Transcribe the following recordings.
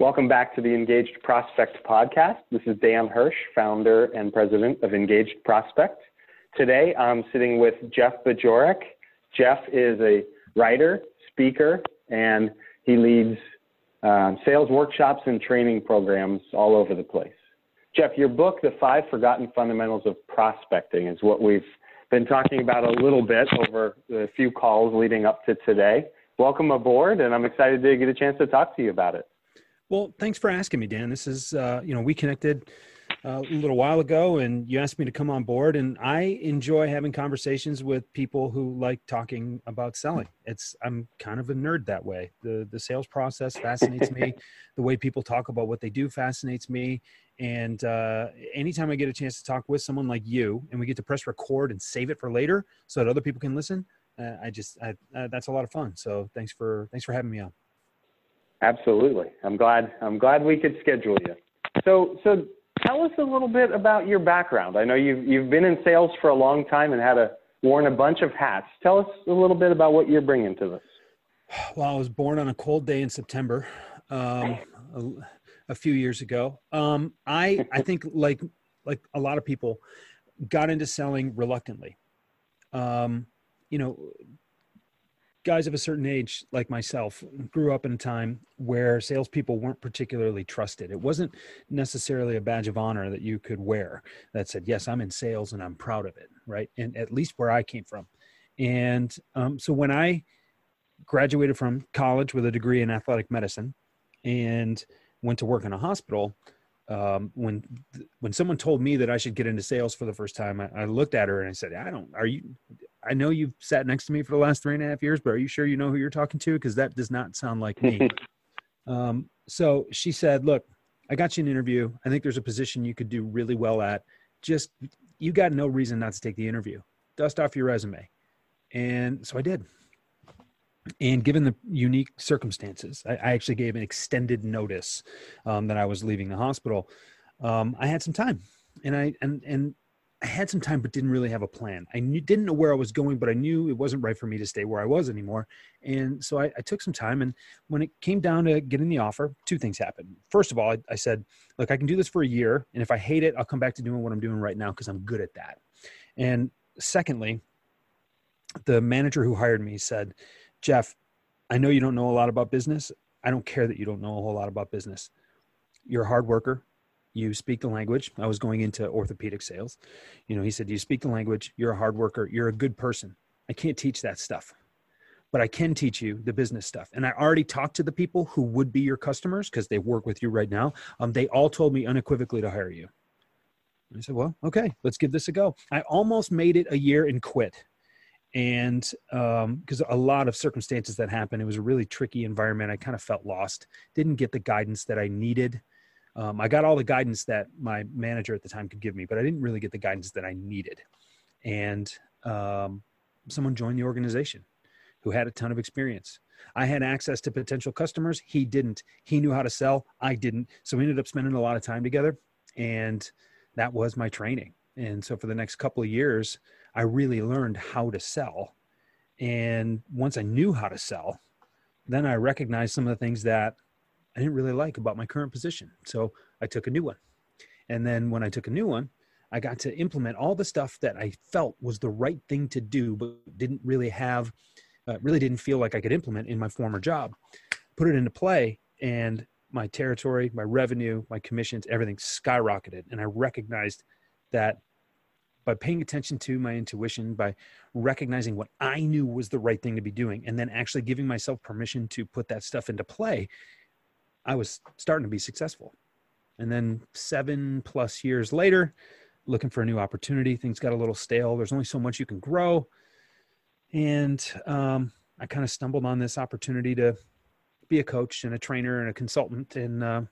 Welcome back to the Engaged Prospect podcast. This is Dan Hersh, founder and president of Engaged Prospect. Today I'm sitting with Jeff Bajorek. Jeff is a writer, speaker, and he leads um, sales workshops and training programs all over the place. Jeff, your book, The Five Forgotten Fundamentals of Prospecting, is what we've been talking about a little bit over the few calls leading up to today. Welcome aboard, and I'm excited to get a chance to talk to you about it. Well, thanks for asking me, Dan. This is, uh, you know, we connected uh, a little while ago and you asked me to come on board and I enjoy having conversations with people who like talking about selling. It's, I'm kind of a nerd that way. The, the sales process fascinates me. The way people talk about what they do fascinates me. And uh, anytime I get a chance to talk with someone like you and we get to press record and save it for later so that other people can listen, uh, I just, I, uh, that's a lot of fun. So thanks for, thanks for having me on. Absolutely. I'm glad I'm glad we could schedule you. So so tell us a little bit about your background. I know you've you've been in sales for a long time and had a worn a bunch of hats. Tell us a little bit about what you're bringing to this. Well, I was born on a cold day in September, um, a, a, few years ago. Um, I I think like like a lot of people, got into selling reluctantly. Um, you know, guys of a certain age, like myself, grew up in a time where salespeople weren't particularly trusted. It wasn't necessarily a badge of honor that you could wear that said, "Yes, I'm in sales and I'm proud of it." Right, and at least where I came from. And um, so when I graduated from college with a degree in athletic medicine and went to work in a hospital. Um, when when someone told me that I should get into sales for the first time, I, I, looked at her and I said, "I don't. Are you? I know you've sat next to me for the last three and a half years, but are you sure you know who you're talking to? Because that does not sound like me. um, so she said, Look, I got you an interview. I think there's a position you could do really well at. Just, you got no reason not to take the interview. Dust off your resume. And so I did. And given the unique circumstances, I, I actually gave an extended notice um, that I was leaving the hospital. Um, I had some time and I and and I had some time, but didn't really have a plan. I knew, didn't know where I was going, but I knew it wasn't right for me to stay where I was anymore. And so I, I took some time. And when it came down to getting the offer, two things happened. First of all, I, I said, look, I can do this for a year. And if I hate it, I'll come back to doing what I'm doing right now because I'm good at that. And secondly, the manager who hired me said, Jeff, I know you don't know a lot about business. I don't care that you don't know a whole lot about business. You're a hard worker you speak the language. I was going into orthopedic sales. You know, he said, You speak the language, you're a hard worker, you're a good person. I can't teach that stuff, but I can teach you the business stuff. And I already talked to the people who would be your customers because they work with you right now. Um, they all told me unequivocally to hire you. I said, Well, okay, let's give this a go. I almost made it a year and quit. And because um, a lot of circumstances that happened, it was a really tricky environment. I kind of felt lost, didn't get the guidance that I needed um, I got all the guidance that my manager at the time could give me, but I didn't really get the guidance that I needed. And um, someone joined the organization who had a ton of experience. I had access to potential customers. He didn't. He knew how to sell. I didn't. So we ended up spending a lot of time together. And that was my training. And so for the next couple of years, I really learned how to sell. And once I knew how to sell, then I recognized some of the things that I didn't really like about my current position. So I took a new one. And then when I took a new one, I got to implement all the stuff that I felt was the right thing to do, but didn't really have, uh, really didn't feel like I could implement in my former job. Put it into play, and my territory, my revenue, my commissions, everything skyrocketed. And I recognized that by paying attention to my intuition, by recognizing what I knew was the right thing to be doing, and then actually giving myself permission to put that stuff into play, I was starting to be successful. And then seven plus years later, looking for a new opportunity, things got a little stale. There's only so much you can grow. And um, I kind of stumbled on this opportunity to be a coach and a trainer and a consultant. And uh,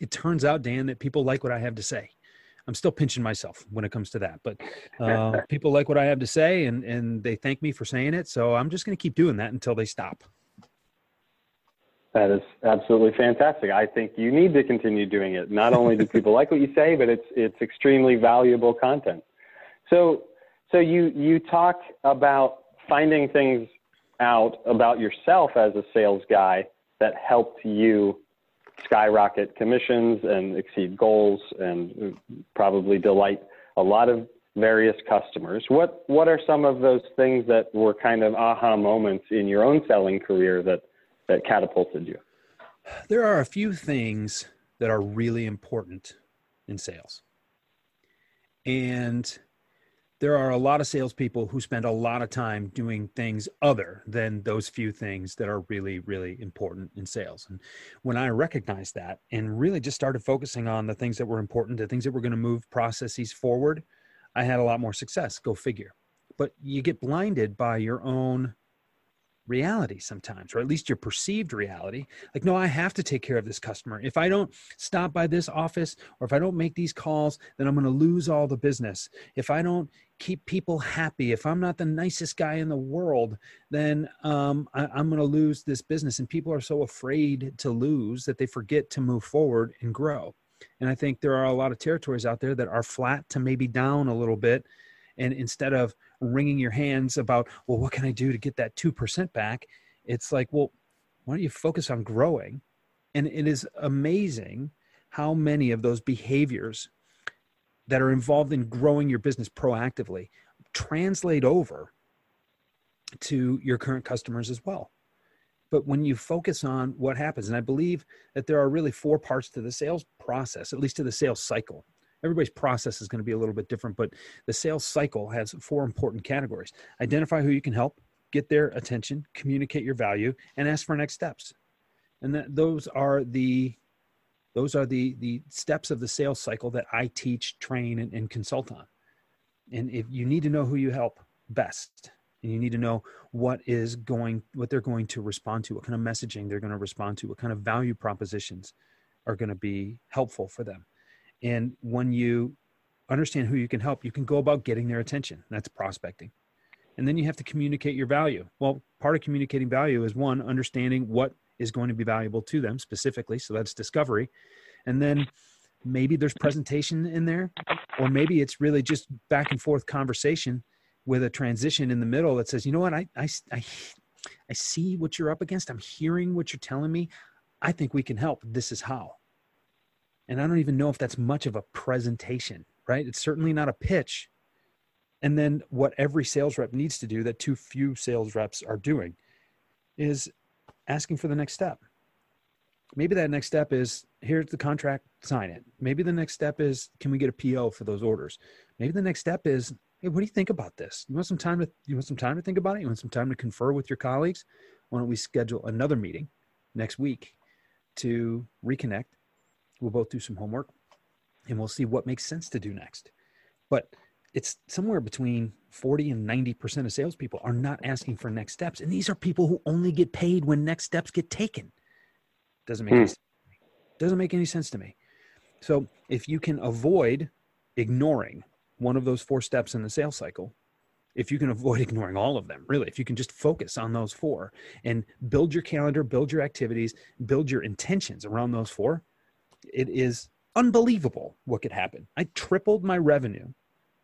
it turns out, Dan, that people like what I have to say. I'm still pinching myself when it comes to that, but uh, people like what I have to say and, and they thank me for saying it. So I'm just going to keep doing that until they stop. That is absolutely fantastic. I think you need to continue doing it. Not only do people like what you say, but it's it's extremely valuable content. So so you you talk about finding things out about yourself as a sales guy that helped you skyrocket commissions and exceed goals and probably delight a lot of various customers. What what are some of those things that were kind of aha moments in your own selling career that that catapulted you? There are a few things that are really important in sales. And there are a lot of salespeople who spend a lot of time doing things other than those few things that are really, really important in sales. And when I recognized that and really just started focusing on the things that were important, the things that were going to move processes forward, I had a lot more success. Go figure. But you get blinded by your own reality sometimes, or at least your perceived reality. Like, no, I have to take care of this customer. If I don't stop by this office or if I don't make these calls, then I'm going to lose all the business. If I don't keep people happy, if I'm not the nicest guy in the world, then um, I, I'm going to lose this business. And people are so afraid to lose that they forget to move forward and grow. And I think there are a lot of territories out there that are flat to maybe down a little bit. And instead of wringing your hands about, well, what can I do to get that 2% back? It's like, well, why don't you focus on growing? And it is amazing how many of those behaviors that are involved in growing your business proactively translate over to your current customers as well. But when you focus on what happens, and I believe that there are really four parts to the sales process, at least to the sales cycle everybody's process is going to be a little bit different, but the sales cycle has four important categories identify who you can help, get their attention, communicate your value, and ask for next steps. And that those are the those are the the steps of the sales cycle that I teach, train, and, and consult on. And if you need to know who you help best, and you need to know what is going what they're going to respond to, what kind of messaging they're going to respond to, what kind of value propositions are going to be helpful for them. And when you understand who you can help, you can go about getting their attention. That's prospecting. And then you have to communicate your value. Well, part of communicating value is one, understanding what is going to be valuable to them specifically. So that's discovery. And then maybe there's presentation in there, or maybe it's really just back and forth conversation with a transition in the middle that says, you know what, I, I, I, I see what you're up against. I'm hearing what you're telling me. I think we can help. This is how. And I don't even know if that's much of a presentation, right? It's certainly not a pitch. And then what every sales rep needs to do that too few sales reps are doing is asking for the next step. Maybe that next step is here's the contract, sign it. Maybe the next step is can we get a PO for those orders? Maybe the next step is hey, what do you think about this? You want some time to you want some time to think about it? You want some time to confer with your colleagues? Why don't we schedule another meeting next week to reconnect We'll both do some homework and we'll see what makes sense to do next. But it's somewhere between 40 and 90% of salespeople are not asking for next steps. And these are people who only get paid when next steps get taken. Doesn't make, hmm. any, sense doesn't make any sense to me. So if you can avoid ignoring one of those four steps in the sales cycle, if you can avoid ignoring all of them, really, if you can just focus on those four and build your calendar, build your activities, build your intentions around those four, it is unbelievable what could happen. I tripled my revenue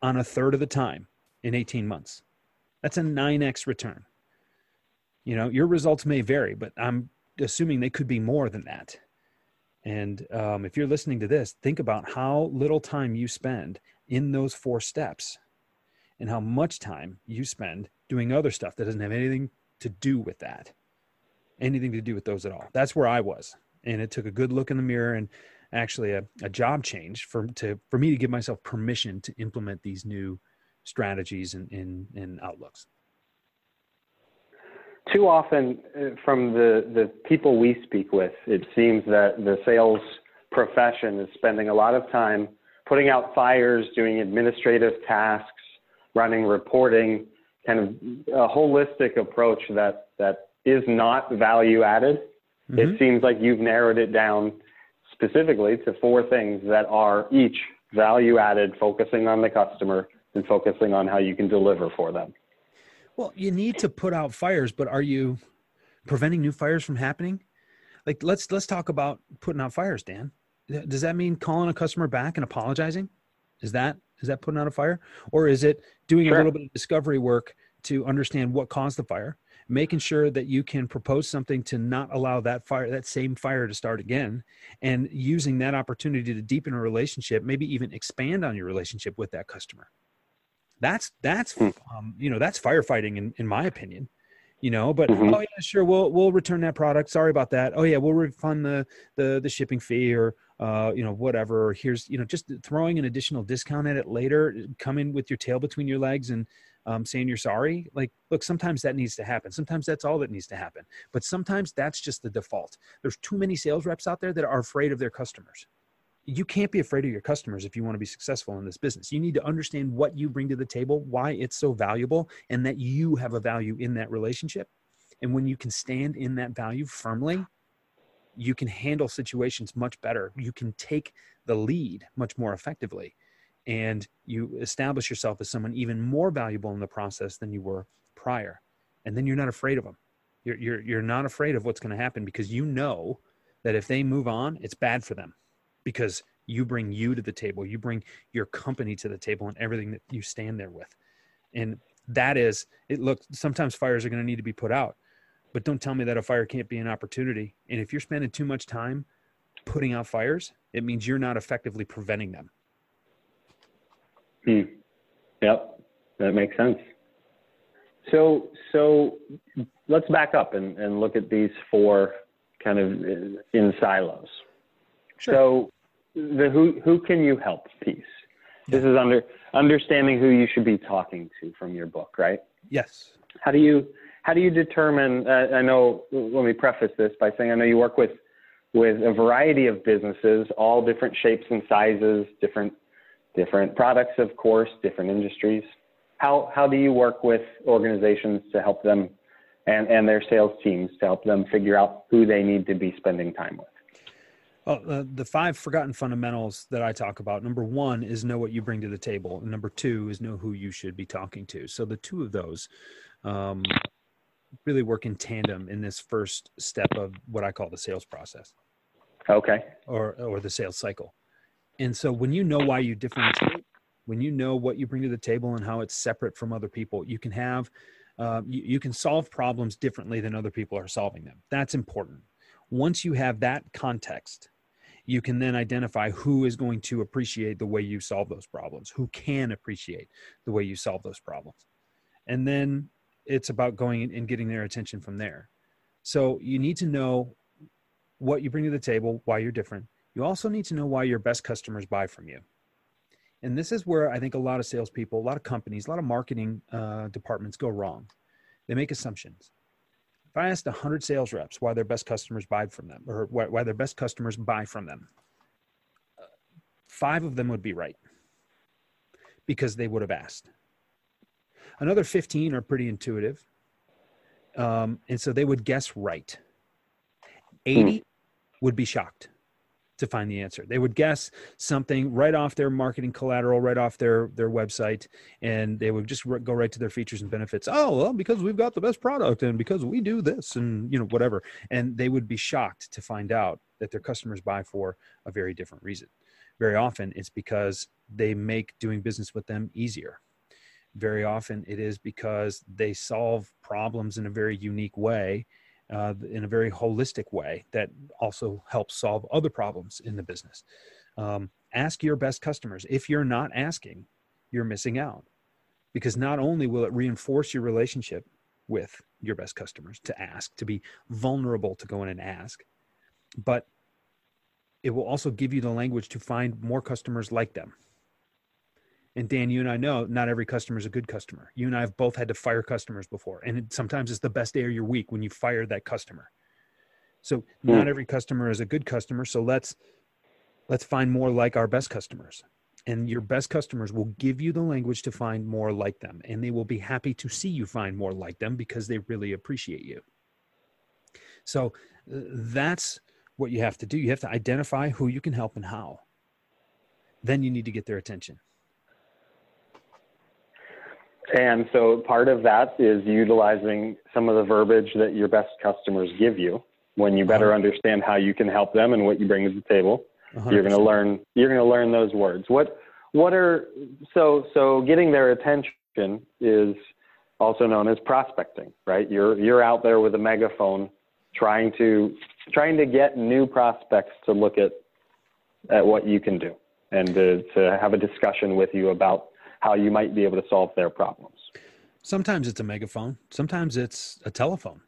on a third of the time in 18 months. That's a 9x return. You know, your results may vary, but I'm assuming they could be more than that. And um, if you're listening to this, think about how little time you spend in those four steps and how much time you spend doing other stuff that doesn't have anything to do with that, anything to do with those at all. That's where I was and it took a good look in the mirror and actually a, a job change for to for me to give myself permission to implement these new strategies and, outlooks too often uh, from the, the people we speak with, it seems that the sales profession is spending a lot of time putting out fires, doing administrative tasks, running reporting, kind of a holistic approach that, that is not value added. Mm-hmm. It seems like you've narrowed it down specifically to four things that are each value added, focusing on the customer and focusing on how you can deliver for them. Well, you need to put out fires, but are you preventing new fires from happening? Like let's let's talk about putting out fires, Dan. Does that mean calling a customer back and apologizing? Is that is that putting out a fire? Or is it doing sure. a little bit of discovery work to understand what caused the fire? Making sure that you can propose something to not allow that fire that same fire to start again and using that opportunity to deepen a relationship maybe even expand on your relationship with that customer that's that's hmm. um, you know that's firefighting in, in my opinion you know but mm-hmm. oh yeah sure we'll we'll return that product sorry about that oh yeah we'll refund the the the shipping fee or uh you know whatever or here's you know just throwing an additional discount at it later coming with your tail between your legs and um, saying you're sorry like look sometimes that needs to happen sometimes that's all that needs to happen but sometimes that's just the default there's too many sales reps out there that are afraid of their customers you can't be afraid of your customers if you want to be successful in this business. You need to understand what you bring to the table, why it's so valuable, and that you have a value in that relationship. And when you can stand in that value firmly, you can handle situations much better. You can take the lead much more effectively. And you establish yourself as someone even more valuable in the process than you were prior. And then you're not afraid of them. You're, you're, you're not afraid of what's going to happen because you know that if they move on, it's bad for them because you bring you to the table you bring your company to the table and everything that you stand there with and that is it look sometimes fires are going to need to be put out but don't tell me that a fire can't be an opportunity and if you're spending too much time putting out fires it means you're not effectively preventing them hmm. yep that makes sense so so let's back up and, and look at these four kind of in silos Sure. So the who who can you help piece. This is under understanding who you should be talking to from your book, right? Yes. How do you how do you determine? Uh, I know. Let me preface this by saying I know you work with with a variety of businesses, all different shapes and sizes, different different products, of course, different industries. How how do you work with organizations to help them and and their sales teams to help them figure out who they need to be spending time with? Well, uh, the five forgotten fundamentals that I talk about number one is know what you bring to the table. And number two is know who you should be talking to. So the two of those um, really work in tandem in this first step of what I call the sales process. Okay. Or, or the sales cycle. And so when you know why you differentiate, when you know what you bring to the table and how it's separate from other people, you can have, uh, you, you can solve problems differently than other people are solving them. That's important. Once you have that context, you can then identify who is going to appreciate the way you solve those problems, who can appreciate the way you solve those problems. And then it's about going and getting their attention from there. So you need to know what you bring to the table, why you're different. You also need to know why your best customers buy from you. And this is where I think a lot of salespeople, a lot of companies, a lot of marketing uh, departments go wrong. They make assumptions. If I asked 100 sales reps why their best customers buy from them or why, why their best customers buy from them, five of them would be right because they would have asked. Another 15 are pretty intuitive. Um, and so they would guess right. 80 hmm. would be shocked to find the answer. They would guess something right off their marketing collateral, right off their their website, and they would just go right to their features and benefits. Oh, well, because we've got the best product, and because we do this, and you know whatever, and they would be shocked to find out that their customers buy for a very different reason. Very often, it's because they make doing business with them easier. Very often, it is because they solve problems in a very unique way uh, in a very holistic way that also helps solve other problems in the business. Um, ask your best customers. If you're not asking, you're missing out because not only will it reinforce your relationship with your best customers to ask, to be vulnerable to go in and ask, but it will also give you the language to find more customers like them and Dan, you and I know not every customer is a good customer. You and I have both had to fire customers before, and it, sometimes it's the best day of your week when you fire that customer. So not hmm. every customer is a good customer. So let's let's find more like our best customers. And your best customers will give you the language to find more like them, and they will be happy to see you find more like them because they really appreciate you. So uh, that's what you have to do. You have to identify who you can help and how. Then you need to get their attention. And so part of that is utilizing some of the verbiage that your best customers give you when you better uh-huh. understand how you can help them and what you bring to the table. you are going to learn you're going to learn those words. What what are so so getting their attention is also known as prospecting, right? You're you're out there with a megaphone trying to trying to get new prospects to look at at what you can do and to, to have a discussion with you about how you might be able to solve their problems. Sometimes it's a megaphone. Sometimes it's a telephone.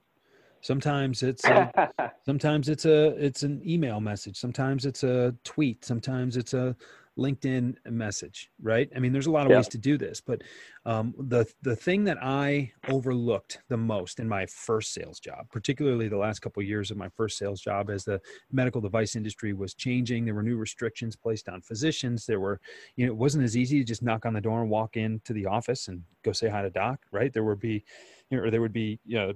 Sometimes it's a, sometimes it's a it's an email message. Sometimes it's a tweet. Sometimes it's a LinkedIn message, right? I mean, there's a lot of yeah. ways to do this, but um, the the thing that I overlooked the most in my first sales job, particularly the last couple of years of my first sales job, as the medical device industry was changing, there were new restrictions placed on physicians. There were, you know, it wasn't as easy to just knock on the door and walk into the office and go say hi to doc, right? There would be, you know, or there would be, you know,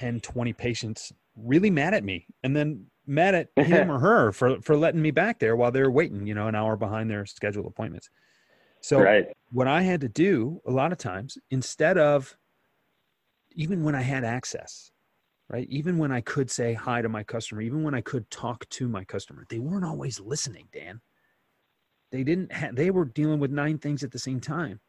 10, 20 patients really mad at me, and then mad at him or her for for letting me back there while they're waiting, you know, an hour behind their scheduled appointments. So right. what I had to do a lot of times, instead of even when I had access, right? Even when I could say hi to my customer, even when I could talk to my customer, they weren't always listening, Dan. They didn't have, they were dealing with nine things at the same time.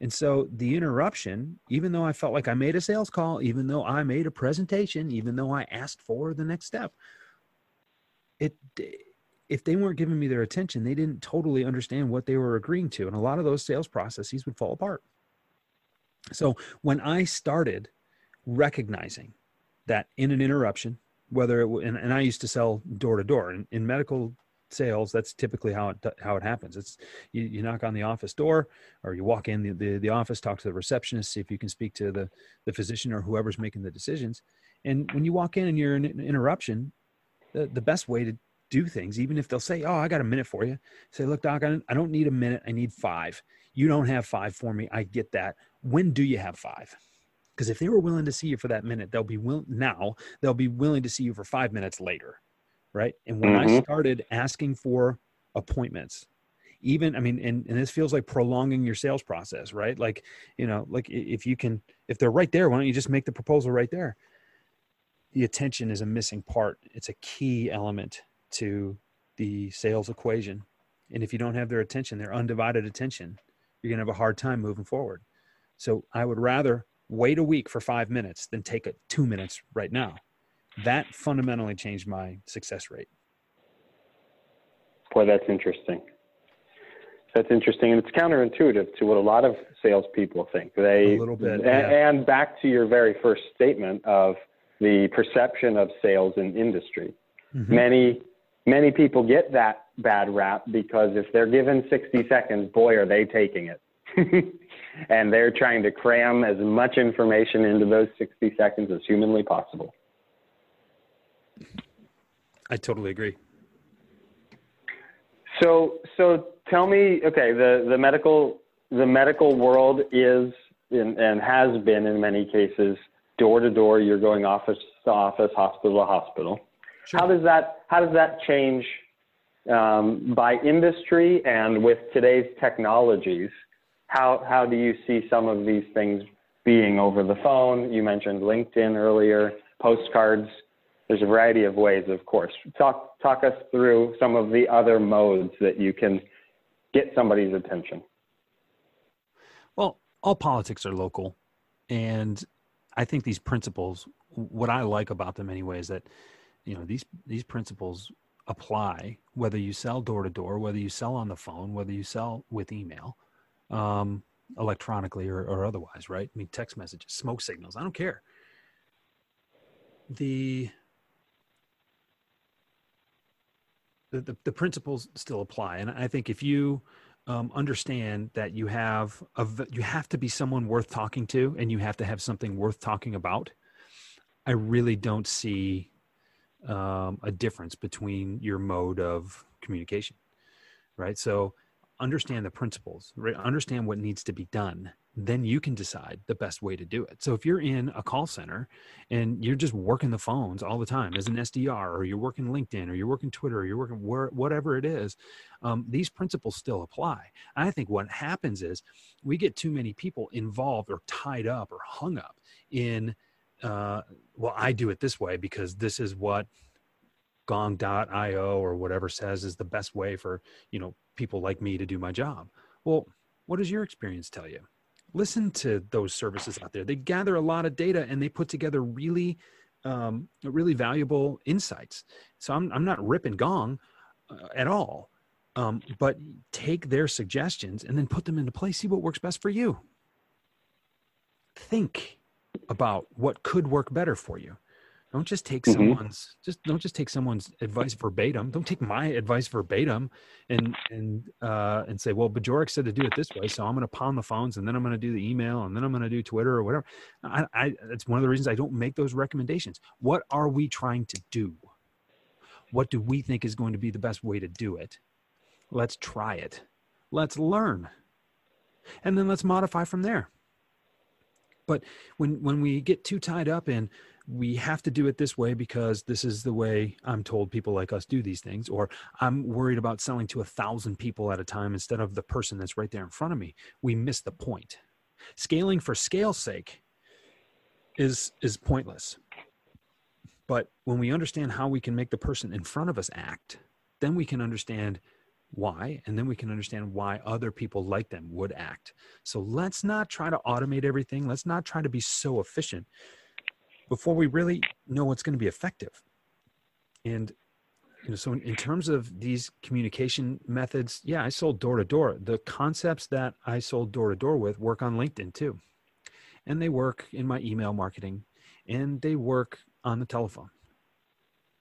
And so the interruption, even though I felt like I made a sales call, even though I made a presentation, even though I asked for the next step, it if they weren't giving me their attention, they didn't totally understand what they were agreeing to. And a lot of those sales processes would fall apart. So when I started recognizing that in an interruption, whether it and, and I used to sell door to door in medical sales, that's typically how it how it happens. It's you, you knock on the office door or you walk in the, the, the office, talk to the receptionist, see if you can speak to the the physician or whoever's making the decisions. And when you walk in and you're in an interruption, the, the best way to do things, even if they'll say, Oh, I got a minute for you. Say, look, doc, I don't need a minute. I need five. You don't have five for me. I get that. When do you have five? Because if they were willing to see you for that minute, they'll be willing now, they'll be willing to see you for five minutes later. Right. And when mm-hmm. I started asking for appointments, even, I mean, and, and this feels like prolonging your sales process, right? Like, you know, like if you can, if they're right there, why don't you just make the proposal right there? The attention is a missing part. It's a key element to the sales equation. And if you don't have their attention, their undivided attention, you're going to have a hard time moving forward. So I would rather wait a week for five minutes than take it two minutes right now. That fundamentally changed my success rate. Boy, that's interesting. That's interesting, and it's counterintuitive to what a lot of salespeople think. They a little bit, and, yeah. and back to your very first statement of the perception of sales in industry. Mm-hmm. Many many people get that bad rap because if they're given 60 seconds, boy, are they taking it. and they're trying to cram as much information into those 60 seconds as humanly possible. I totally agree. So, so tell me, okay, the, the medical the medical world is in, and has been in many cases door to door. You're going office to office, hospital to hospital. Sure. How does that how does that change um, by industry and with today's technologies? How how do you see some of these things being over the phone? You mentioned LinkedIn earlier, postcards. There's a variety of ways, of course. Talk talk us through some of the other modes that you can get somebody's attention. Well, all politics are local, and I think these principles, what I like about them anyway, is that you know these these principles apply whether you sell door to door, whether you sell on the phone, whether you sell with email, um, electronically or, or otherwise, right? I mean, text messages, smoke signals, I don't care. The the, the, the principles still apply, and I think if you um, understand that you have a, you have to be someone worth talking to and you have to have something worth talking about. I really don't see um, a difference between your mode of communication right? So understand the principles right? Understand what needs to be done then you can decide the best way to do it. So if you're in a call center and you're just working the phones all the time as an SDR, or you're working LinkedIn, or you're working Twitter, or you're working where, whatever it is, um, these principles still apply. I think what happens is we get too many people involved or tied up or hung up in, uh, well, I do it this way because this is what gong.io or whatever says is the best way for, you know, people like me to do my job. Well, what does your experience tell you? Listen to those services out there. They gather a lot of data and they put together really, um, really valuable insights. So I'm, I'm not ripping gong uh, at all, um, but take their suggestions and then put them into place. See what works best for you. Think about what could work better for you. Don't just take mm-hmm. someone's just don't just take someone's advice verbatim. Don't take my advice verbatim and and uh, and say, well, Bajorek said to do it this way, so I'm going to pound the phones and then I'm going to do the email and then I'm going to do Twitter or whatever. I, I that's one of the reasons I don't make those recommendations. What are we trying to do? What do we think is going to be the best way to do it? Let's try it. Let's learn, and then let's modify from there. But when when we get too tied up in we have to do it this way because this is the way I'm told people like us do these things, or I'm worried about selling to a thousand people at a time instead of the person that's right there in front of me. We miss the point. Scaling for scale's sake is is pointless. But when we understand how we can make the person in front of us act, then we can understand why, and then we can understand why other people like them would act. So let's not try to automate everything. Let's not try to be so efficient before we really know what's going to be effective. And you know, so in, in terms of these communication methods, yeah, I sold door to door. The concepts that I sold door to door with work on LinkedIn too, and they work in my email marketing, and they work on the telephone.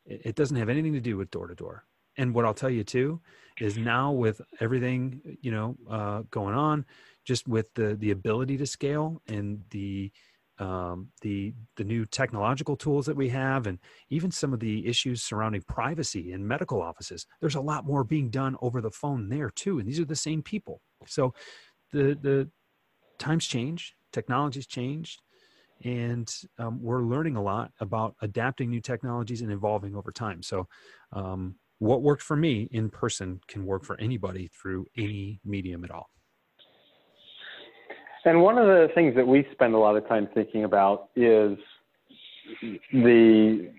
It, it doesn't have anything to do with door to door. And what I'll tell you too is now with everything you know uh, going on, just with the the ability to scale and the um, the the new technological tools that we have, and even some of the issues surrounding privacy in medical offices. There's a lot more being done over the phone there too, and these are the same people. So the the times change, technologies changed, and um, we're learning a lot about adapting new technologies and evolving over time. So. Um, what worked for me in person can work for anybody through any medium at all. And one of the things that we spend a lot of time thinking about is the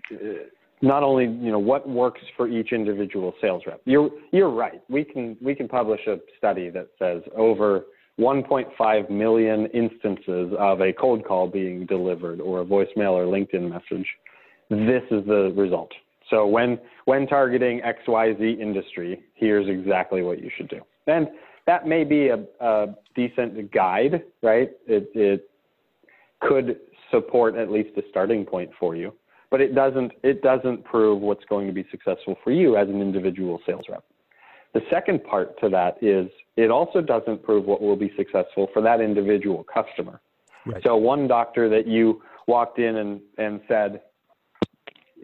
not only you know what works for each individual sales rep. You're you're right. We can we can publish a study that says over 1.5 million instances of a cold call being delivered or a voicemail or LinkedIn message. This is the result. So when when targeting XYZ industry, here's exactly what you should do. And that may be a, a decent guide, right? It, it could support at least a starting point for you, but it doesn't, it doesn't prove what's going to be successful for you as an individual sales rep. The second part to that is it also doesn't prove what will be successful for that individual customer. Right. So one doctor that you walked in and, and said,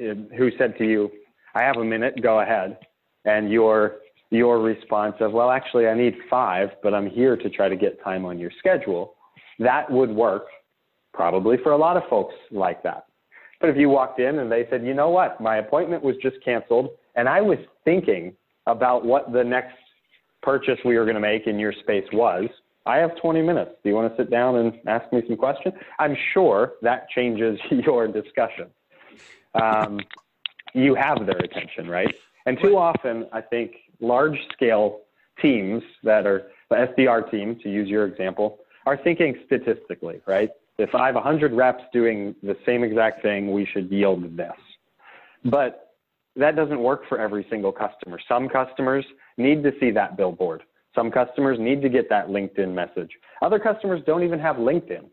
um, who said to you, I have a minute, go ahead. And your your response of, well, actually, I need five, but I'm here to try to get time on your schedule, that would work probably for a lot of folks like that. But if you walked in and they said, you know what, my appointment was just canceled, and I was thinking about what the next purchase we were going to make in your space was, I have 20 minutes. Do you want to sit down and ask me some questions? I'm sure that changes your discussion. Um, you have their attention, right? And too often, I think large scale teams that are the SDR team, to use your example, are thinking statistically, right? If I have 100 reps doing the same exact thing, we should yield this. But that doesn't work for every single customer. Some customers need to see that billboard. Some customers need to get that LinkedIn message. Other customers don't even have LinkedIn.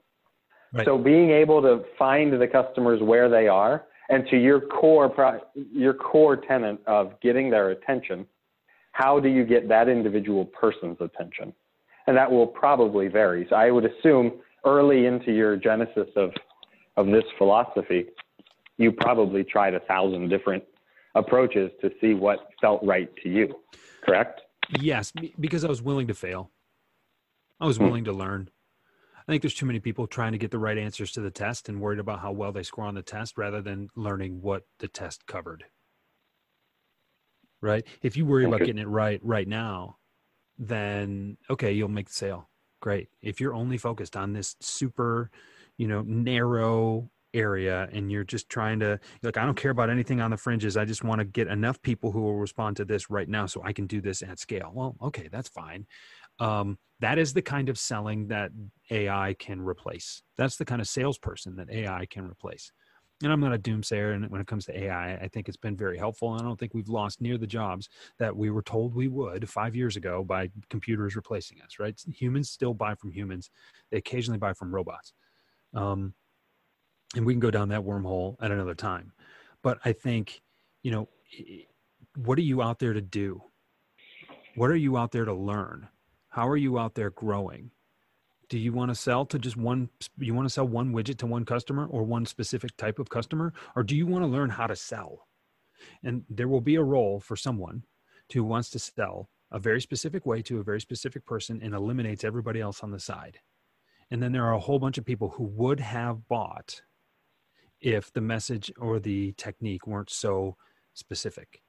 Right. So being able to find the customers where they are and to your core your core tenant of getting their attention how do you get that individual person's attention? And that will probably vary. So I would assume early into your genesis of, of this philosophy, you probably tried a thousand different approaches to see what felt right to you, correct? Yes, because I was willing to fail. I was hmm. willing to learn. I think there's too many people trying to get the right answers to the test and worried about how well they score on the test rather than learning what the test covered right? If you worry about getting it right right now, then okay, you'll make the sale. Great. If you're only focused on this super, you know, narrow area and you're just trying to like I don't care about anything on the fringes. I just want to get enough people who will respond to this right now so I can do this at scale. Well, okay, that's fine. Um, that is the kind of selling that AI can replace. That's the kind of salesperson that AI can replace. And I'm not a doomsayer, and when it comes to AI, I think it's been very helpful. And I don't think we've lost near the jobs that we were told we would five years ago by computers replacing us. Right? Humans still buy from humans; they occasionally buy from robots. Um, and we can go down that wormhole at another time. But I think, you know, what are you out there to do? What are you out there to learn? How are you out there growing? Do you want to sell to just one? You want to sell one widget to one customer or one specific type of customer? Or do you want to learn how to sell? And there will be a role for someone who wants to sell a very specific way to a very specific person and eliminates everybody else on the side. And then there are a whole bunch of people who would have bought if the message or the technique weren't so specific.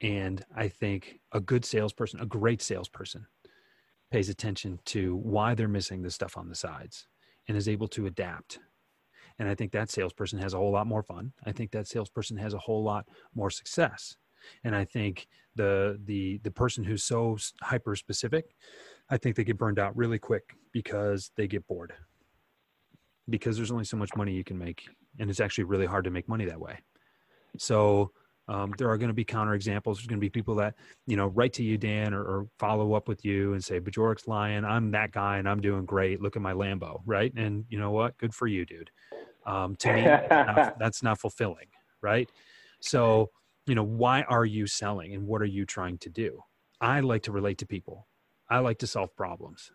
And I think a good salesperson, a great salesperson, pays attention to why they're missing the stuff on the sides and is able to adapt. And I think that salesperson has a whole lot more fun. I think that salesperson has a whole lot more success. And I think the the the person who's so hyper specific, I think they get burned out really quick because they get bored. Because there's only so much money you can make, and it's actually really hard to make money that way. So um, there are going to be counterexamples. There's going to be people that you know write to you, Dan, or, or follow up with you and say, "Bajorek's lying. I'm that guy, and I'm doing great. Look at my Lambo, right?" And you know what? Good for you, dude. Um, to me, that's not, that's not fulfilling, right? So, you know, why are you selling, and what are you trying to do? I like to relate to people. I like to solve problems.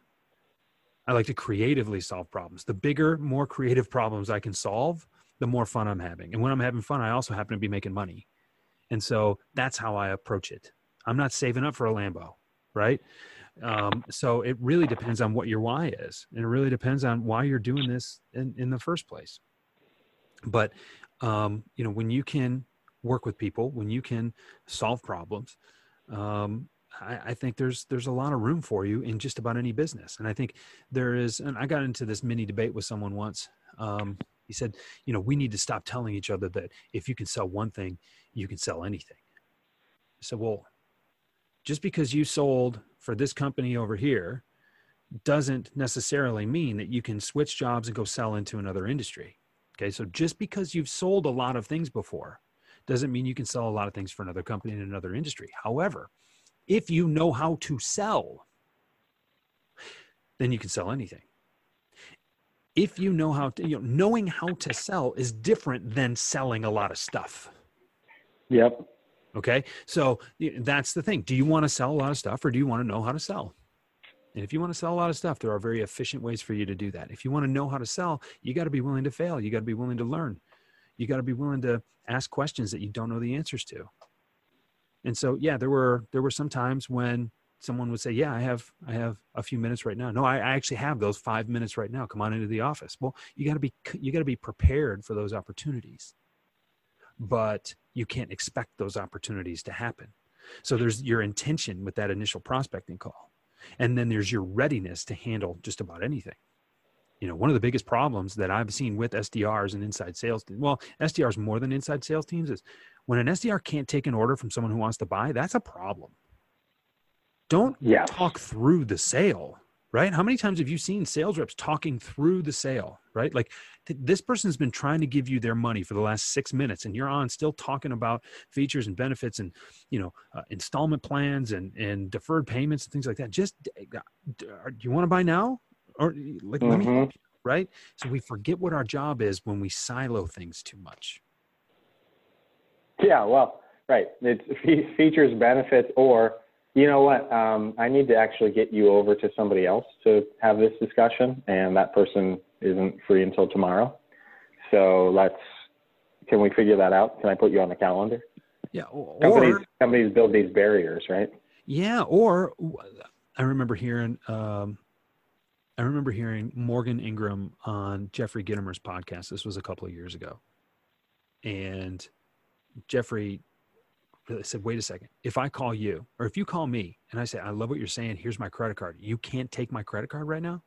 I like to creatively solve problems. The bigger, more creative problems I can solve, the more fun I'm having. And when I'm having fun, I also happen to be making money. And so that's how I approach it. I'm not saving up for a Lambo, right? Um, so it really depends on what your why is. And it really depends on why you're doing this in, in the first place. But, um, you know, when you can work with people, when you can solve problems, um, I, I, think there's there's a lot of room for you in just about any business. And I think there is, and I got into this mini debate with someone once. Um, he said, you know, we need to stop telling each other that if you can sell one thing, you can sell anything. Said, well, just because you sold for this company over here doesn't necessarily mean that you can switch jobs and go sell into another industry. Okay. So just because you've sold a lot of things before doesn't mean you can sell a lot of things for another company in another industry. However, if you know how to sell, then you can sell anything if you know how to, you know, knowing how to sell is different than selling a lot of stuff. Yep. Okay. So that's the thing. Do you want to sell a lot of stuff or do you want to know how to sell? And if you want to sell a lot of stuff, there are very efficient ways for you to do that. If you want to know how to sell, you got to be willing to fail. You got to be willing to learn. You got to be willing to ask questions that you don't know the answers to. And so, yeah, there were there were some times when someone would say, "Yeah, I have I have a few minutes right now." No, I, I actually have those five minutes right now. Come on into the office. Well, you got to be you got to be prepared for those opportunities, but you can't expect those opportunities to happen. So there's your intention with that initial prospecting call, and then there's your readiness to handle just about anything. You know, one of the biggest problems that I've seen with SDRs and inside sales, teams, well, SDRs more than inside sales teams is when an SDR can't take an order from someone who wants to buy, that's a problem don't yeah. talk through the sale right? How many times have you seen sales reps talking through the sale right? Like th- this person's been trying to give you their money for the last six minutes and you're on still talking about features and benefits and you know uh, installment plans and and deferred payments and things like that. Just uh, do you want to buy now? Or like mm-hmm. let me mm-hmm. right? So we forget what our job is when we silo things too much. Yeah well right. It's features benefits or you know what? Um, I need to actually get you over to somebody else to have this discussion, and that person isn't free until tomorrow. So let's. Can we figure that out? Can I put you on the calendar? Yeah. Or, companies companies build these barriers, right? Yeah. Or I remember hearing. Um, I remember hearing Morgan Ingram on Jeffrey Gitomer's podcast. This was a couple of years ago, and Jeffrey I said, wait a second. If I call you, or if you call me and I say, I love what you're saying, here's my credit card, you can't take my credit card right now?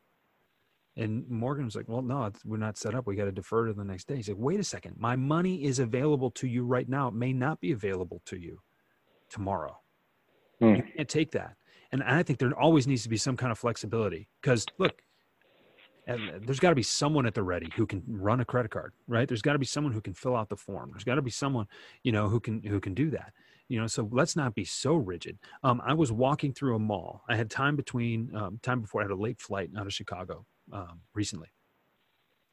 And Morgan was like, well, no, we're not set up. We got to defer to the next day. He said, wait a second. My money is available to you right now. It may not be available to you tomorrow. Hmm. You can't take that. and I think there always needs to be some kind of flexibility because look, and there's got to be someone at the ready who can run a credit card, right? There's got to be someone who can fill out the form. There's got to be someone, you know, who can who can do that. You know, so let's not be so rigid. Um, I was walking through a mall. I had time between um, time before I had a late flight out of Chicago um, recently,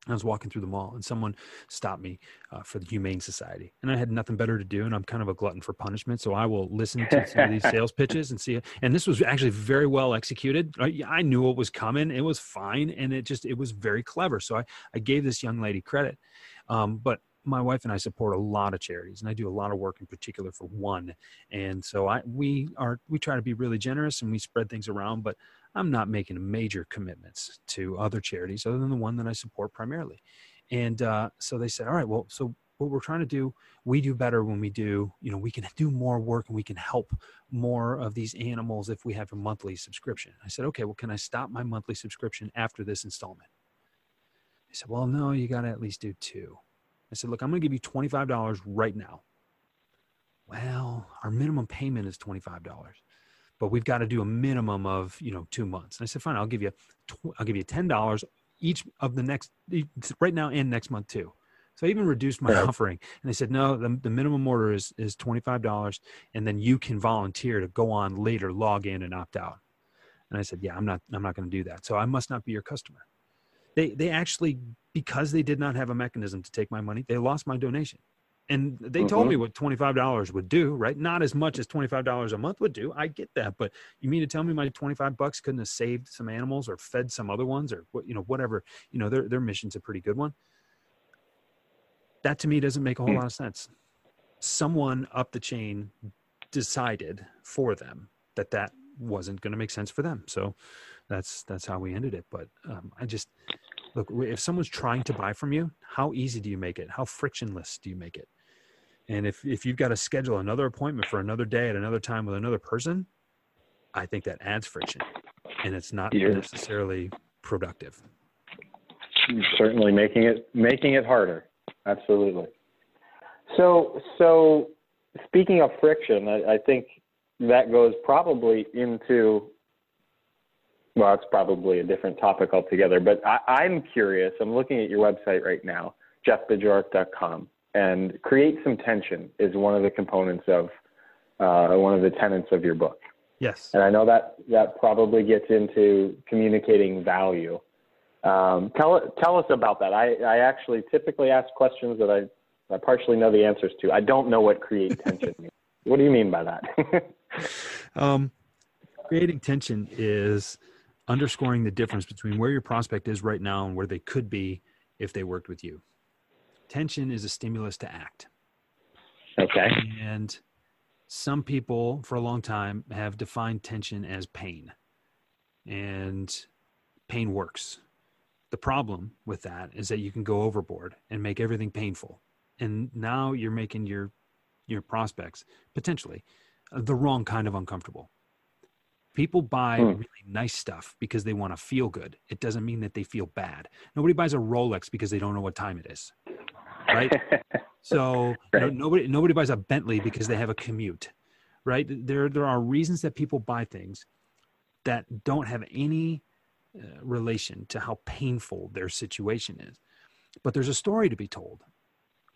I was walking through the mall and someone stopped me uh, for the Humane Society, and I had nothing better to do. And I'm kind of a glutton for punishment, so I will listen to some of these sales pitches and see it. And this was actually very well executed. I, I knew what was coming; it was fine, and it just it was very clever. So I I gave this young lady credit, um, but my wife and I support a lot of charities, and I do a lot of work in particular for one. And so I we are we try to be really generous and we spread things around, but I'm not making major commitments to other charities other than the one that I support primarily. And uh, so they said, all right, well, so what we're trying to do, we do better when we do, you know, we can do more work and we can help more of these animals if we have a monthly subscription. I said, okay, well, can I stop my monthly subscription after this installment? They said, well, no, you got to at least do two. I said, look, I'm going to give you $25 right now. Well, our minimum payment is $25 but we've got to do a minimum of you know two months. And I said, fine, I'll give you, I'll give you ten dollars each of the next right now and next month too. So I even reduced my right. offering, and they said, no, the, the minimum order is is twenty five dollars, and then you can volunteer to go on later, log in, and opt out. And I said, yeah, I'm not, I'm not going to do that. So I must not be your customer. They they actually because they did not have a mechanism to take my money, they lost my donation. And they mm-hmm. told me what $25 would do right? Not as much as $25 a month would do. I get that but you mean to tell me my 25 bucks couldn't have saved some animals or fed some other ones or what you know whatever you know their, their mission's a pretty good one? That to me doesn't make a whole mm. lot of sense. Someone up the chain decided for them that that wasn't going to make sense for them. So that's that's how we ended it. But um, i just look if someone's trying to buy from you how easy do you make it how frictionless do you make it and if, if you've got to schedule another appointment for another day at another time with another person, I think that adds friction and it's not You're, necessarily productive. Certainly making it, making it harder. Absolutely. So, so speaking of friction, I, I think that goes probably into well, it's probably a different topic altogether. But I, am curious. I'm looking at your website right now, jeffbajorek.com and create some tension is one of the components of uh, one of the tenets of your book. Yes. And I know that that probably gets into communicating value. Um, tell tell us about that. I, I actually typically ask questions that I, I partially know the answers to. I don't know what create tension means. What do you mean by that? um, creating tension is underscoring the difference between where your prospect is right now and where they could be if they worked with you tension is a stimulus to act. Okay. And some people for a long time have defined tension as pain. And pain works. The problem with that is that you can go overboard and make everything painful. And now you're making your your prospects potentially the wrong kind of uncomfortable. People buy hmm. really nice stuff because they want to feel good. It doesn't mean that they feel bad. Nobody buys a Rolex because they don't know what time it is right? so right. You know, nobody nobody buys a Bentley because they have a commute, right? There there are reasons that people buy things that don't have any uh, relation to how painful their situation is, but there's a story to be told.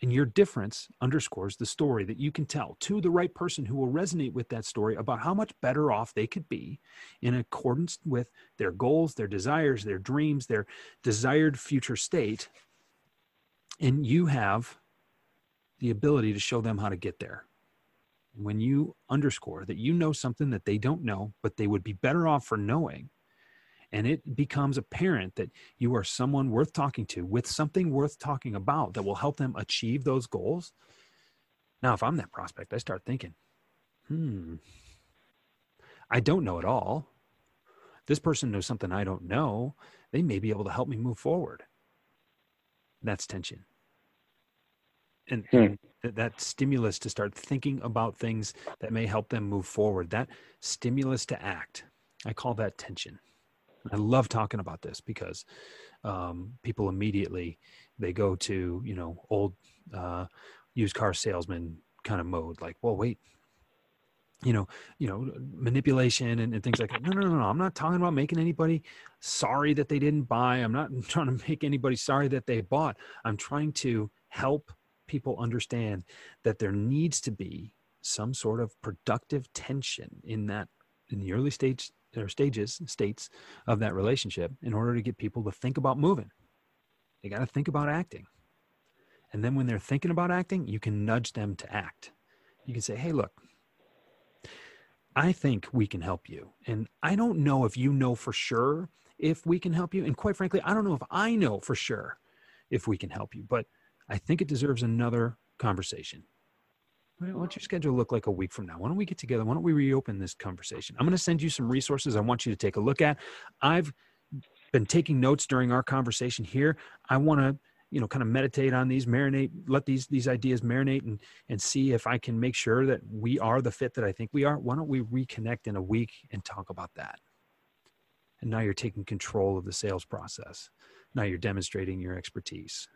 And your difference underscores the story that you can tell to the right person who will resonate with that story about how much better off they could be in accordance with their goals, their desires, their dreams, their desired future state and you have the ability to show them how to get there. When you underscore that you know something that they don't know, but they would be better off for knowing, and it becomes apparent that you are someone worth talking to with something worth talking about that will help them achieve those goals. Now, if I'm that prospect, I start thinking, hmm, I don't know it all. This person knows something I don't know. They may be able to help me move forward. That's tension and, hmm. that, that stimulus to start thinking about things that may help them move forward that stimulus to act i call that tension i love talking about this because um, people immediately they go to you know old uh, used car salesman kind of mode like well wait you know, you know, manipulation and, and things like that. No, no, no, no. I'm not talking about making anybody sorry that they didn't buy. I'm not trying to make anybody sorry that they bought. I'm trying to help people understand that there needs to be some sort of productive tension in that in the early stage or stages states of that relationship in order to get people to think about moving. They got to think about acting. And then when they're thinking about acting, you can nudge them to act. You can say, "Hey, look, I think we can help you. And I don't know if you know for sure if we can help you. And quite frankly, I don't know if I know for sure if we can help you, but I think it deserves another conversation. What's your schedule look like a week from now? Why don't we get together? Why don't we reopen this conversation? I'm going to send you some resources I want you to take a look at. I've been taking notes during our conversation here. I want to you know kind of meditate on these marinate let these these ideas marinate and and see if i can make sure that we are the fit that i think we are why don't we reconnect in a week and talk about that and now you're taking control of the sales process now you're demonstrating your expertise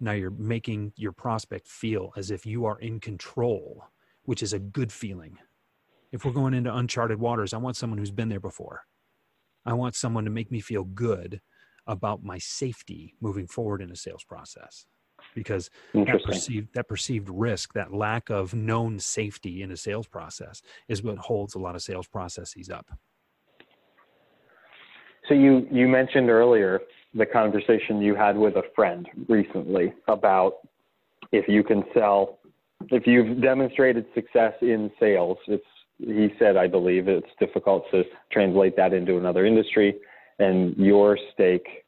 now you're making your prospect feel as if you are in control which is a good feeling. If we're going into uncharted waters i want someone who's been there before. I want someone to make me feel good about my safety moving forward in a sales process because that perceived that perceived risk that lack of known safety in a sales process is what holds a lot of sales processes up so you you mentioned earlier the conversation you had with a friend recently about if you can sell if you've demonstrated success in sales it's he said i believe it's difficult to translate that into another industry and your stake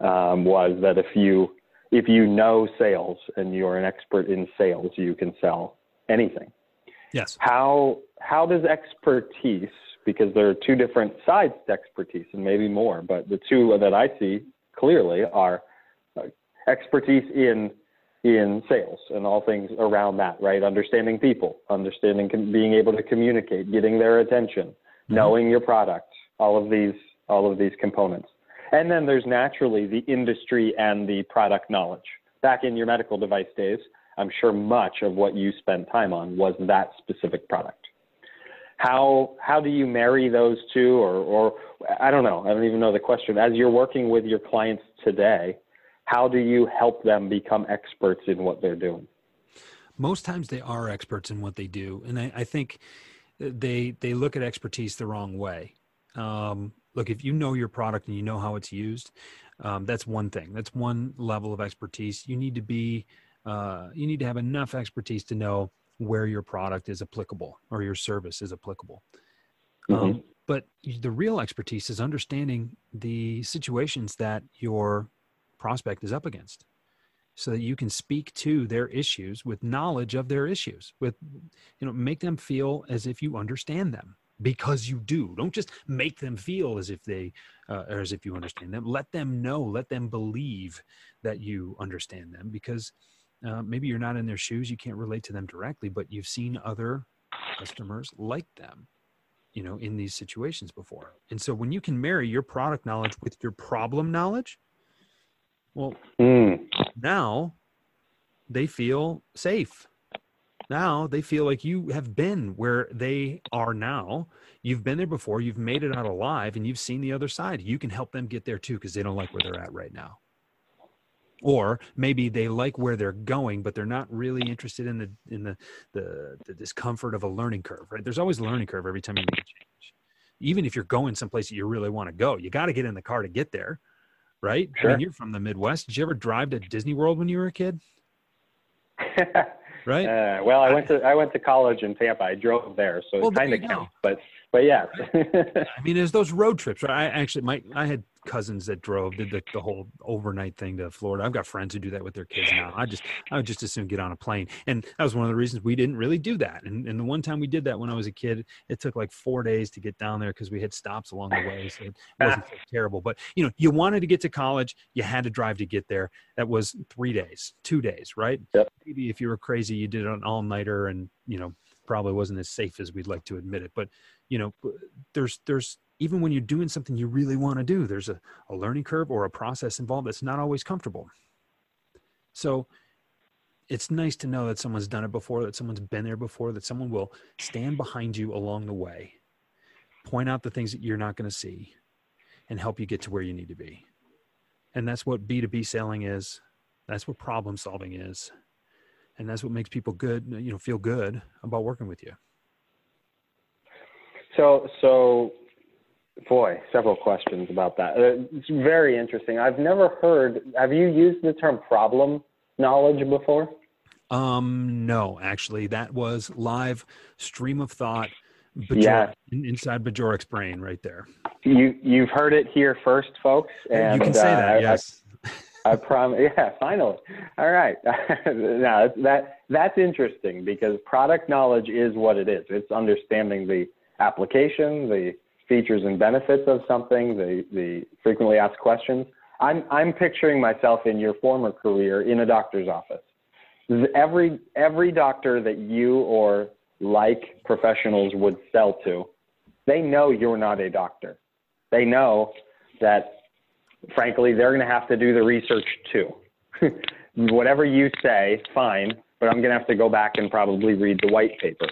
um, was that if you if you know sales and you're an expert in sales, you can sell anything. Yes. How how does expertise? Because there are two different sides to expertise, and maybe more, but the two that I see clearly are uh, expertise in in sales and all things around that, right? Understanding people, understanding being able to communicate, getting their attention, mm-hmm. knowing your product, all of these all of these components. And then there's naturally the industry and the product knowledge. Back in your medical device days, I'm sure much of what you spent time on was that specific product. How how do you marry those two or or I don't know, I don't even know the question. As you're working with your clients today, how do you help them become experts in what they're doing? Most times they are experts in what they do. And I, I think they they look at expertise the wrong way. Um, look, if you know your product and you know how it's used, um, that's one thing. That's one level of expertise. You need to be, uh, you need to have enough expertise to know where your product is applicable or your service is applicable. Mm-hmm. Um, but the real expertise is understanding the situations that your prospect is up against so that you can speak to their issues with knowledge of their issues with you know make them feel as if you understand them because you do. Don't just make them feel as if they, uh, or as if you understand them. Let them know, let them believe that you understand them because uh, maybe you're not in their shoes, you can't relate to them directly, but you've seen other customers like them, you know, in these situations before. And so when you can marry your product knowledge with your problem knowledge, well, mm. now they feel safe now they feel like you have been where they are now. You've been there before, you've made it out alive, and you've seen the other side. You can help them get there too because they don't like where they're at right now. Or maybe they like where they're going, but they're not really interested in the in the the, the discomfort of a learning curve. Right? There's always a learning curve every time you make a change. Even if you're going someplace that you really want to go, you got to get in the car to get there, right? Sure. I mean, you're from the Midwest. Did you ever drive to Disney World when you were a kid? right? Uh, well, I went to I went to college in Tampa. I drove there, so well, it kind of counts. But but yeah. I mean, there's those road trips. Right? I actually my I had cousins that drove did the, the whole overnight thing to Florida. I've got friends who do that with their kids now. I just I would just as soon get on a plane, and that was one of the reasons we didn't really do that. And, and the one time we did that when I was a kid, it took like four days to get down there because we had stops along the way, so it wasn't so terrible. But you know, you wanted to get to college, you had to drive to get there. That was three days, two days, right? Yep. Maybe if you were crazy, you did an all nighter, and you know probably wasn't as safe as we'd like to admit it. But you know, there's there's even when you're doing something you really want to do, there's a, a learning curve or a process involved that's not always comfortable. So it's nice to know that someone's done it before, that someone's been there before, that someone will stand behind you along the way, point out the things that you're not going to see, and help you get to where you need to be. And that's what B2B selling is. That's what problem solving is. And that's what makes people good, you know, feel good about working with you. So, so, boy, several questions about that. Uh, it's very interesting. I've never heard. Have you used the term problem knowledge before? Um, no, actually, that was live stream of thought. Bajor- yeah. inside Bajorek's brain, right there. You you've heard it here first, folks. And you can say uh, that. yes. I, I promise. Yeah, finally. All right. now that that's interesting because product knowledge is what it is. It's understanding the application, the features and benefits of something, the, the frequently asked questions. I'm, I'm picturing myself in your former career in a doctor's office. Every, every doctor that you or like professionals would sell to, they know you're not a doctor. They know that, frankly, they're going to have to do the research too. Whatever you say, fine, but I'm going to have to go back and probably read the white paper.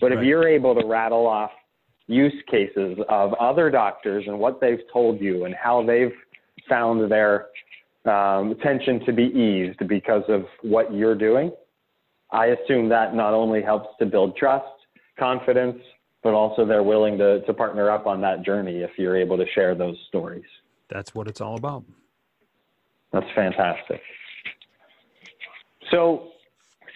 But right. if you're able to rattle off use cases of other doctors and what they've told you and how they've found their um, tension to be eased because of what you're doing, I assume that not only helps to build trust, confidence, but also they're willing to, to partner up on that journey if you're able to share those stories. That's what it's all about. That's fantastic. So,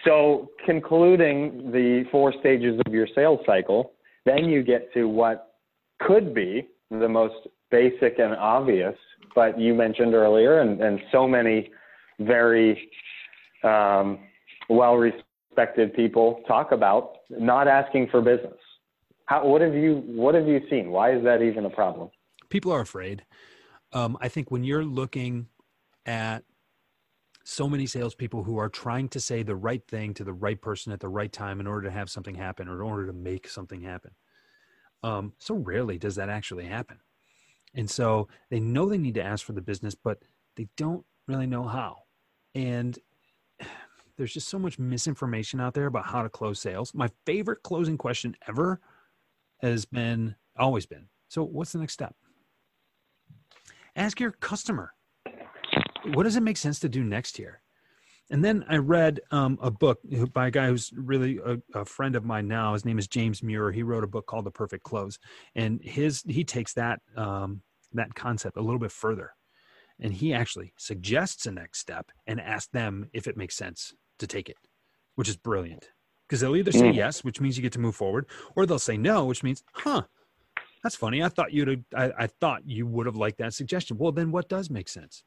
so concluding the four stages of your sales cycle, then you get to what could be the most basic and obvious, but you mentioned earlier, and, and so many very um, well respected people talk about not asking for business. How, what have you What have you seen? Why is that even a problem? People are afraid. Um, I think when you're looking at so many salespeople who are trying to say the right thing to the right person at the right time in order to have something happen or in order to make something happen. Um, so rarely does that actually happen. And so they know they need to ask for the business, but they don't really know how. And there's just so much misinformation out there about how to close sales. My favorite closing question ever has been always been so what's the next step? Ask your customer what does it make sense to do next here? And then I read um, a book by a guy who's really a, a, friend of mine now. His name is James Muir. He wrote a book called The Perfect Close, and his he takes that um, that concept a little bit further, and he actually suggests a next step and asks them if it makes sense to take it, which is brilliant because they'll either say yes, which means you get to move forward, or they'll say no, which means, huh, that's funny. I thought you'd I, I thought you would have liked that suggestion. Well, then what does make sense?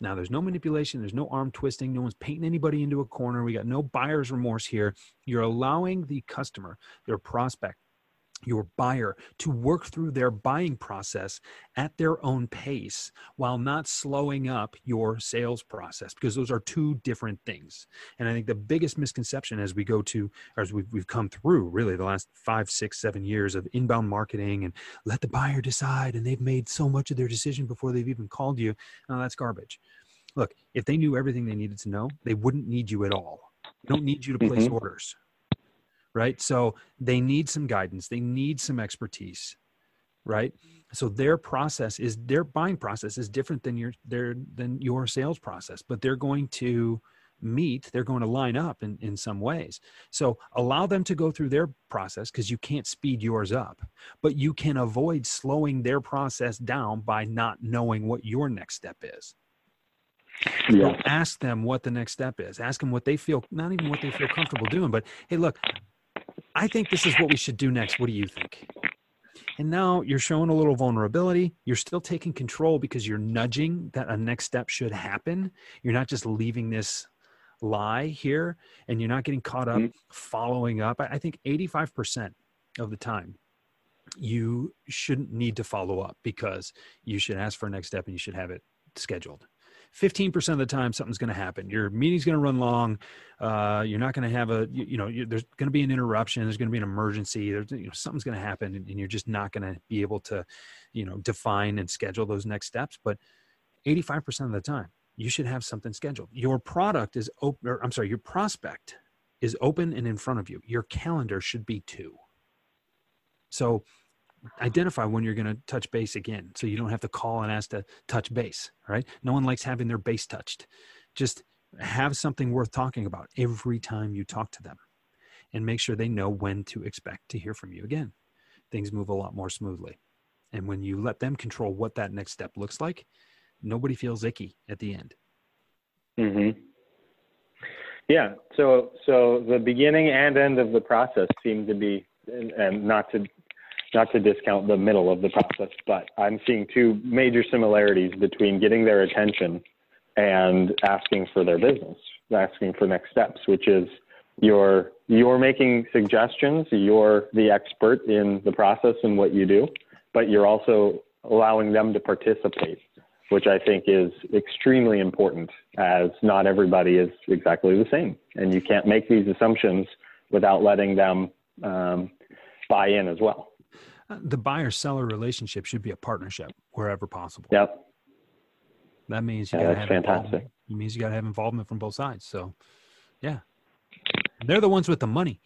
Now, there's no manipulation, there's no arm twisting, no one's painting anybody into a corner. We got no buyer's remorse here. You're allowing the customer, their prospect, your buyer to work through their buying process at their own pace while not slowing up your sales process because those are two different things and i think the biggest misconception as we go to as we've, we've come through really the last five six seven years of inbound marketing and let the buyer decide and they've made so much of their decision before they've even called you no that's garbage look, if they knew everything they needed to know, they wouldn't need you at all. They don't need you to place mm-hmm. orders. Right. So they need some guidance. They need some expertise. Right. So their process is their buying process is different than your their than your sales process, but they're going to meet, they're going to line up in, in some ways. So allow them to go through their process because you can't speed yours up, but you can avoid slowing their process down by not knowing what your next step is. Yeah. Don't ask them what the next step is. Ask them what they feel, not even what they feel comfortable doing, but hey, look, I think this is what we should do next. What do you think? And now you're showing a little vulnerability. You're still taking control because you're nudging that a next step should happen. You're not just leaving this lie here and you're not getting caught up mm-hmm. following up. I think 85% of the time you shouldn't need to follow up because you should ask for a next step and you should have it scheduled. 15% of the time something's going to happen your meeting's going to run long uh, you're not going to have a you, you know you, there's going to be an interruption there's going to be an emergency there's you know, something's going to happen and, and, you're just not going to be able to you know define and schedule those next steps but 85% of the time you should have something scheduled. Your product is open, or I'm sorry, your prospect is open and in front of you. Your calendar should be too. So identify when you're going to touch base again so you don't have to call and ask to touch base, right? No one likes having their base touched. Just have something worth talking about every time you talk to them and make sure they know when to expect to hear from you again. Things move a lot more smoothly. And when you let them control what that next step looks like, nobody feels icky at the end. Mhm. Yeah. So so the beginning and end of the process seem to be and, and not to not to discount the middle of the process, but I'm seeing two major similarities between getting their attention and asking for their business, asking for next steps, which is you're you're making suggestions, you're the expert in the process and what you do, but you're also allowing them to participate, which I think is extremely important as not everybody is exactly the same. And you can't make these assumptions without letting them um, buy in as well. The buyer seller relationship should be a partnership wherever possible. Yep. That means you Yeah, gotta that's have fantastic. It means you gotta have involvement from both sides. So yeah. They're the ones with the money.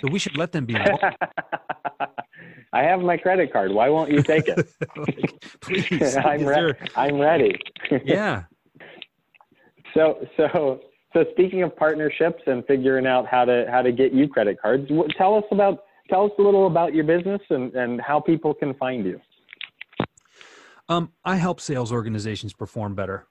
So we should let them be involved. I have my credit card. Why won't you take it? Like, please. I'm, re- I'm ready. yeah. So, so, so speaking of partnerships and figuring out how to how to get you credit cards, tell us about tell us a little about your business and and how people can find you. Um, I help sales organizations perform better.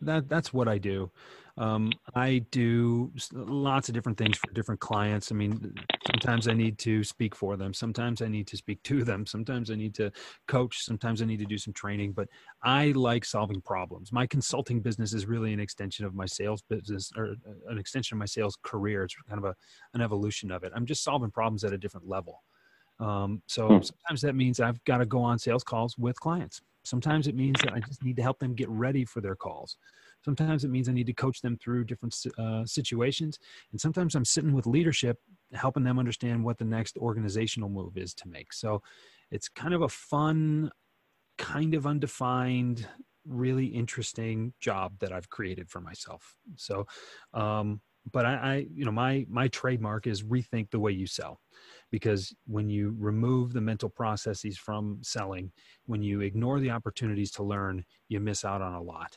That that's what I do. Um, I do lots of different things for different clients. I mean, sometimes I need to speak for them. Sometimes I need to speak to them. Sometimes I need to coach. Sometimes I need to do some training. But I like solving problems. My consulting business is really an extension of my sales business, or uh, an extension of my sales career. It's kind of a an evolution of it. I'm just solving problems at a different level. Um, so Hmm. sometimes that means I've got to go on sales calls with clients. Sometimes it means that I just need to help them get ready for their calls. Sometimes it means I need to coach them through different uh, situations. And sometimes I'm sitting with leadership, helping them understand what the next organizational move is to make. So it's kind of a fun, kind of undefined, really interesting job that I've created for myself. So, um, but I, I, you know, my my trademark is rethink the way you sell, because when you remove the mental processes from selling, when you ignore the opportunities to learn, you miss out on a lot.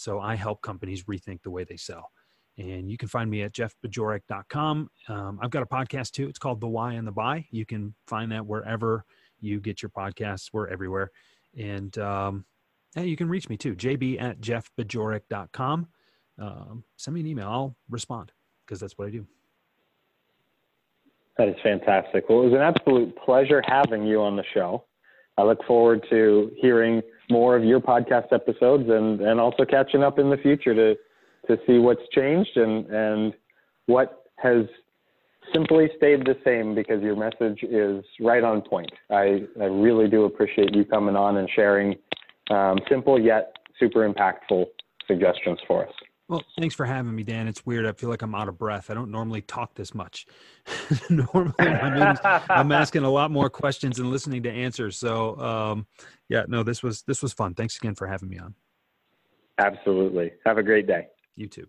So I help companies rethink the way they sell. And you can find me at jeffbajorek.com. Um, I've got a podcast too. It's called The Why and the Buy. You can find that wherever you get your podcasts. We're everywhere. And um, yeah, you can reach me too, jb at jeffbajorek.com. Um, send me an email. I'll respond because that's what I do. That is fantastic. Well, it was an absolute pleasure having you on the show. I look forward to hearing more of your podcast episodes and, and also catching up in the future to, to see what's changed and, and what has simply stayed the same because your message is right on point. I, I really do appreciate you coming on and sharing um, simple yet super impactful suggestions for us. Well, thanks for having me, Dan. It's weird. I feel like I'm out of breath. I don't normally talk this much. normally, meetings, I'm asking a lot more questions and listening to answers. So, um, yeah, no, this was this was fun. Thanks again for having me on. Absolutely. Have a great day. You too.